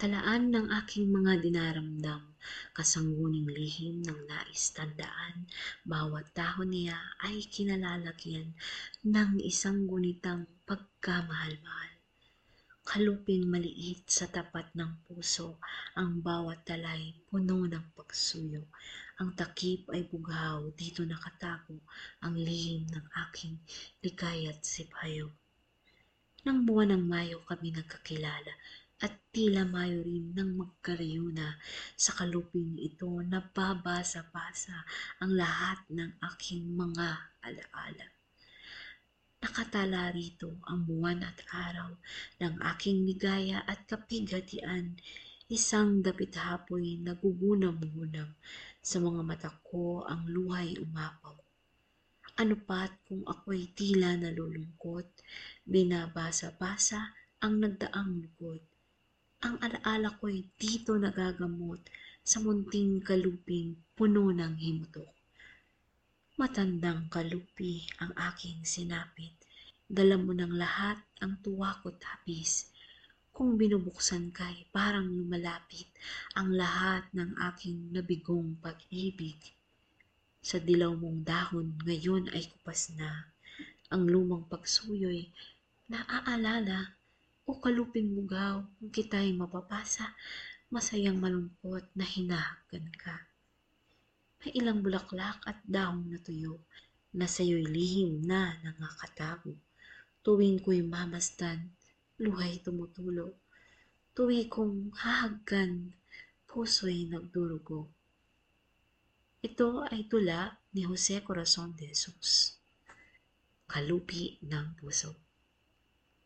Talaan ng aking mga dinaramdam, kasangguning lihim ng nais tandaan, bawat dahon niya ay kinalalagyan ng isang gunitang pagkamahal-mahal. Kaluping maliit sa tapat ng puso, ang bawat talay puno ng pagsuyo. Ang takip ay bughaw, dito nakatago ang lihim ng aking ligaya't sipayo. Nang buwan ng Mayo kami nagkakilala at tila Mayo rin nang magkalayo na sa kaluping ito nababasa-basa ang lahat ng aking mga alaala. Nakatala rito ang buwan at araw ng aking ligaya at kapighatian, isang dapit hapoy nagugunam-gunam sa mga mata ko ang luhay umapaw. Ano pat kung ako'y tila nalulungkot, binabasa-basa ang nagdaang lugod. Ang alaala ko'y dito nagagamot sa munting kaluping puno ng himutok. Matandang kalupi ang aking sinapit, dala mo ng lahat ang tuwa ko't hapis. Kung binubuksan ka'y parang lumalapit ang lahat ng aking nabigong pag-ibig. Sa dilaw mong dahon ngayon ay kupas na, ang lumang pagsuyo'y naaalala o kaluping mugaw kung kita'y mapapasa, masayang malungkot na hinahagan ka. May ilang bulaklak at dahong natuyo na sa'yo'y lihim na nangakatago. Tuwing ko'y mamasdan, luhay tumutulo. Tuwi kong hahagkan, puso'y nagdurugo. Ito ay tula ni Jose Corazon de Jesus. Kalupi ng puso.